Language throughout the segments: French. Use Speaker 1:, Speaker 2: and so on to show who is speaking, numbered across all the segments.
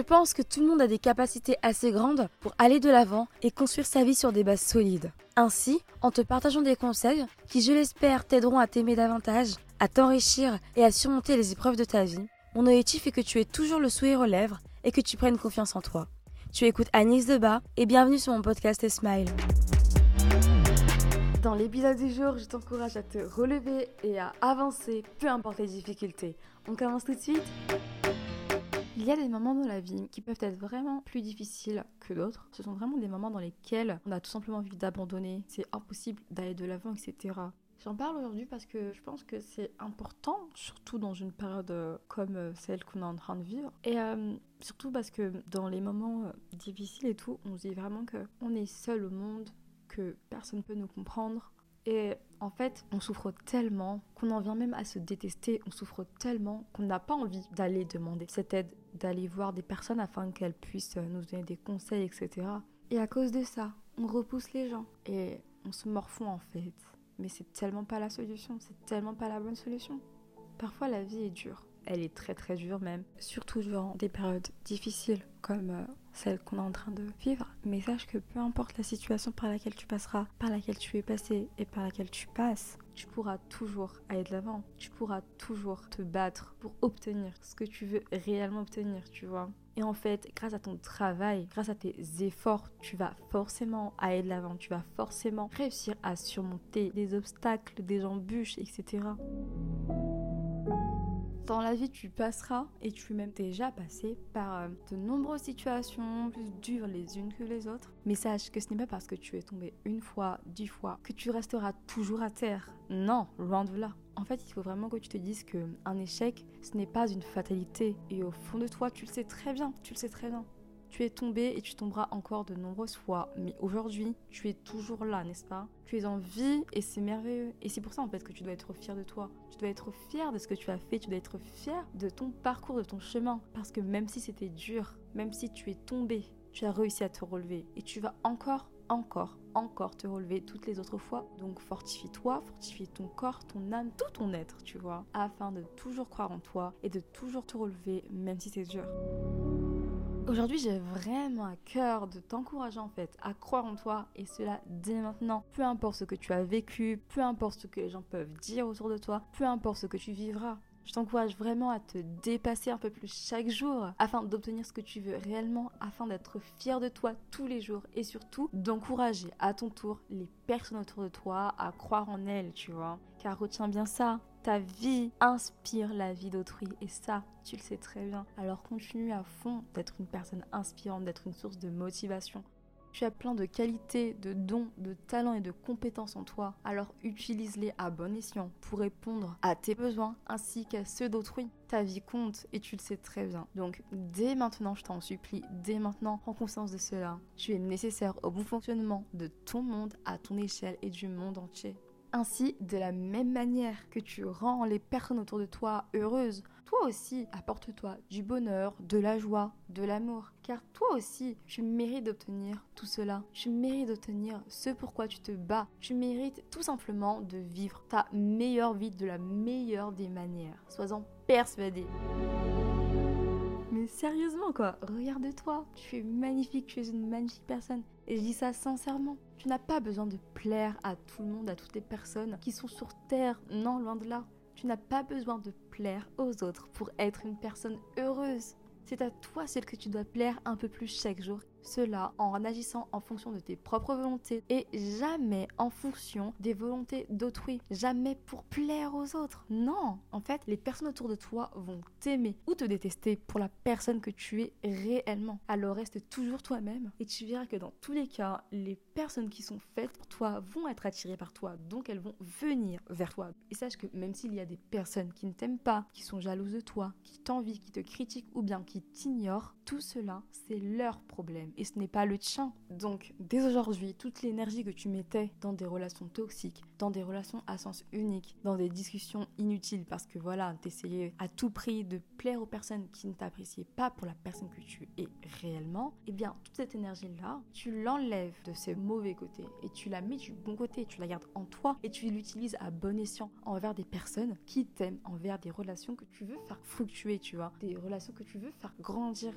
Speaker 1: Je pense que tout le monde a des capacités assez grandes pour aller de l'avant et construire sa vie sur des bases solides. Ainsi, en te partageant des conseils qui, je l'espère, t'aideront à t'aimer davantage, à t'enrichir et à surmonter les épreuves de ta vie, mon objectif est que tu aies toujours le sourire aux lèvres et que tu prennes confiance en toi. Tu écoutes Agnès Debat et bienvenue sur mon podcast Smile. Dans l'épisode du jour, je t'encourage à te relever et à avancer, peu importe les difficultés. On commence tout de suite il y a des moments dans la vie qui peuvent être vraiment plus difficiles que d'autres. Ce sont vraiment des moments dans lesquels on a tout simplement envie d'abandonner, c'est impossible d'aller de l'avant, etc. J'en parle aujourd'hui parce que je pense que c'est important, surtout dans une période euh, comme euh, celle qu'on est en train de vivre. Et euh, surtout parce que dans les moments difficiles et tout, on se dit vraiment qu'on est seul au monde, que personne ne peut nous comprendre. Et en fait, on souffre tellement qu'on en vient même à se détester, on souffre tellement qu'on n'a pas envie d'aller demander cette aide, d'aller voir des personnes afin qu'elles puissent nous donner des conseils, etc. Et à cause de ça, on repousse les gens et on se morfond en fait. Mais c'est tellement pas la solution, c'est tellement pas la bonne solution. Parfois la vie est dure, elle est très très dure même, surtout durant des périodes difficiles comme euh, celle qu'on est en train de vivre. Mais sache que peu importe la situation par laquelle tu passeras, par laquelle tu es passé et par laquelle tu passes, tu pourras toujours aller de l'avant. Tu pourras toujours te battre pour obtenir ce que tu veux réellement obtenir, tu vois. Et en fait, grâce à ton travail, grâce à tes efforts, tu vas forcément aller de l'avant. Tu vas forcément réussir à surmonter des obstacles, des embûches, etc dans la vie, tu passeras et tu es même déjà passé par euh, de nombreuses situations plus dures les unes que les autres. Mais sache que ce n'est pas parce que tu es tombé une fois, dix fois, que tu resteras toujours à terre. Non, loin de là. En fait, il faut vraiment que tu te dises que un échec, ce n'est pas une fatalité. Et au fond de toi, tu le sais très bien. Tu le sais très bien. Tu es tombé et tu tomberas encore de nombreuses fois, mais aujourd'hui, tu es toujours là, n'est-ce pas? Tu es en vie et c'est merveilleux. Et c'est pour ça en fait que tu dois être fier de toi. Tu dois être fier de ce que tu as fait, tu dois être fier de ton parcours, de ton chemin. Parce que même si c'était dur, même si tu es tombé, tu as réussi à te relever et tu vas encore encore, encore te relever toutes les autres fois. Donc fortifie-toi, fortifie ton corps, ton âme, tout ton être, tu vois, afin de toujours croire en toi et de toujours te relever, même si c'est dur. Aujourd'hui, j'ai vraiment à cœur de t'encourager en fait à croire en toi et cela dès maintenant. Peu importe ce que tu as vécu, peu importe ce que les gens peuvent dire autour de toi, peu importe ce que tu vivras. Je t'encourage vraiment à te dépasser un peu plus chaque jour afin d'obtenir ce que tu veux réellement, afin d'être fier de toi tous les jours et surtout d'encourager à ton tour les personnes autour de toi à croire en elles, tu vois. Car retiens bien ça, ta vie inspire la vie d'autrui et ça, tu le sais très bien. Alors continue à fond d'être une personne inspirante, d'être une source de motivation. Tu as plein de qualités, de dons, de talents et de compétences en toi, alors utilise-les à bon escient pour répondre à tes besoins ainsi qu'à ceux d'autrui. Ta vie compte et tu le sais très bien. Donc dès maintenant, je t'en supplie, dès maintenant, prends conscience de cela. Tu es nécessaire au bon fonctionnement de ton monde à ton échelle et du monde entier. Ainsi, de la même manière que tu rends les personnes autour de toi heureuses, toi aussi apporte-toi du bonheur, de la joie, de l'amour. Car toi aussi, tu mérites d'obtenir tout cela. Tu mérites d'obtenir ce pourquoi tu te bats. Tu mérites tout simplement de vivre ta meilleure vie de la meilleure des manières. Sois-en persuadé. Sérieusement quoi, regarde-toi, tu es magnifique, tu es une magnifique personne. Et je dis ça sincèrement. Tu n'as pas besoin de plaire à tout le monde, à toutes les personnes qui sont sur Terre. Non, loin de là. Tu n'as pas besoin de plaire aux autres pour être une personne heureuse. C'est à toi celle que tu dois plaire un peu plus chaque jour cela en agissant en fonction de tes propres volontés et jamais en fonction des volontés d'autrui. Jamais pour plaire aux autres. Non, en fait, les personnes autour de toi vont t'aimer ou te détester pour la personne que tu es réellement. Alors reste toujours toi-même et tu verras que dans tous les cas, les personnes qui sont faites pour toi vont être attirées par toi, donc elles vont venir vers toi. Et sache que même s'il y a des personnes qui ne t'aiment pas, qui sont jalouses de toi, qui t'envient, qui te critiquent ou bien qui t'ignorent, tout cela, c'est leur problème et ce n'est pas le tien. Donc, dès aujourd'hui, toute l'énergie que tu mettais dans des relations toxiques, dans des relations à sens unique, dans des discussions inutiles parce que voilà, t'essayais à tout prix de plaire aux personnes qui ne t'appréciaient pas pour la personne que tu es réellement, eh bien, toute cette énergie-là, tu l'enlèves de ses mauvais côtés et tu la mets du bon côté, tu la gardes en toi et tu l'utilises à bon escient envers des personnes qui t'aiment, envers des relations que tu veux faire fructuer, tu vois, des relations que tu veux faire grandir.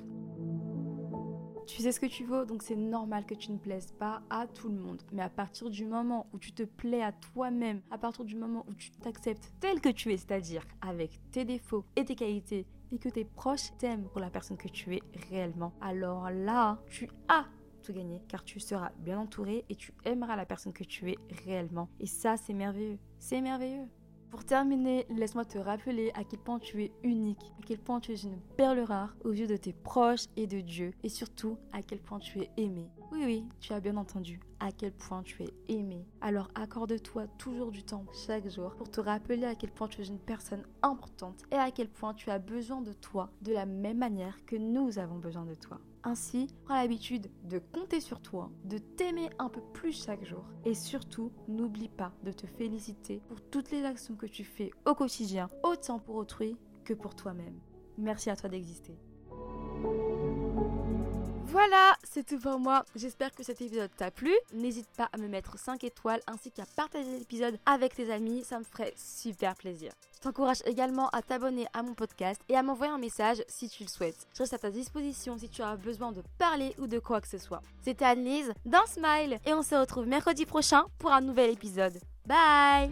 Speaker 1: Tu sais ce que tu veux, donc c'est normal que tu ne plaises pas à tout le monde. Mais à partir du moment où tu te plais à toi-même, à partir du moment où tu t'acceptes tel que tu es, c'est-à-dire avec tes défauts et tes qualités, et que tes proches t'aiment pour la personne que tu es réellement, alors là, tu as tout gagné car tu seras bien entouré et tu aimeras la personne que tu es réellement. Et ça, c'est merveilleux. C'est merveilleux. Pour terminer, laisse-moi te rappeler à quel point tu es unique, à quel point tu es une perle rare aux yeux de tes proches et de Dieu, et surtout à quel point tu es aimé. Oui, oui, tu as bien entendu à quel point tu es aimé. Alors accorde-toi toujours du temps chaque jour pour te rappeler à quel point tu es une personne importante et à quel point tu as besoin de toi de la même manière que nous avons besoin de toi. Ainsi, prends l'habitude de compter sur toi, de t'aimer un peu plus chaque jour. Et surtout, n'oublie pas de te féliciter pour toutes les actions que tu fais au quotidien, autant pour autrui que pour toi-même. Merci à toi d'exister. Voilà, c'est tout pour moi. J'espère que cet épisode t'a plu. N'hésite pas à me mettre 5 étoiles ainsi qu'à partager l'épisode avec tes amis, ça me ferait super plaisir. Je t'encourage également à t'abonner à mon podcast et à m'envoyer un message si tu le souhaites. Je reste à ta disposition si tu as besoin de parler ou de quoi que ce soit. C'était Annelise dans Smile et on se retrouve mercredi prochain pour un nouvel épisode. Bye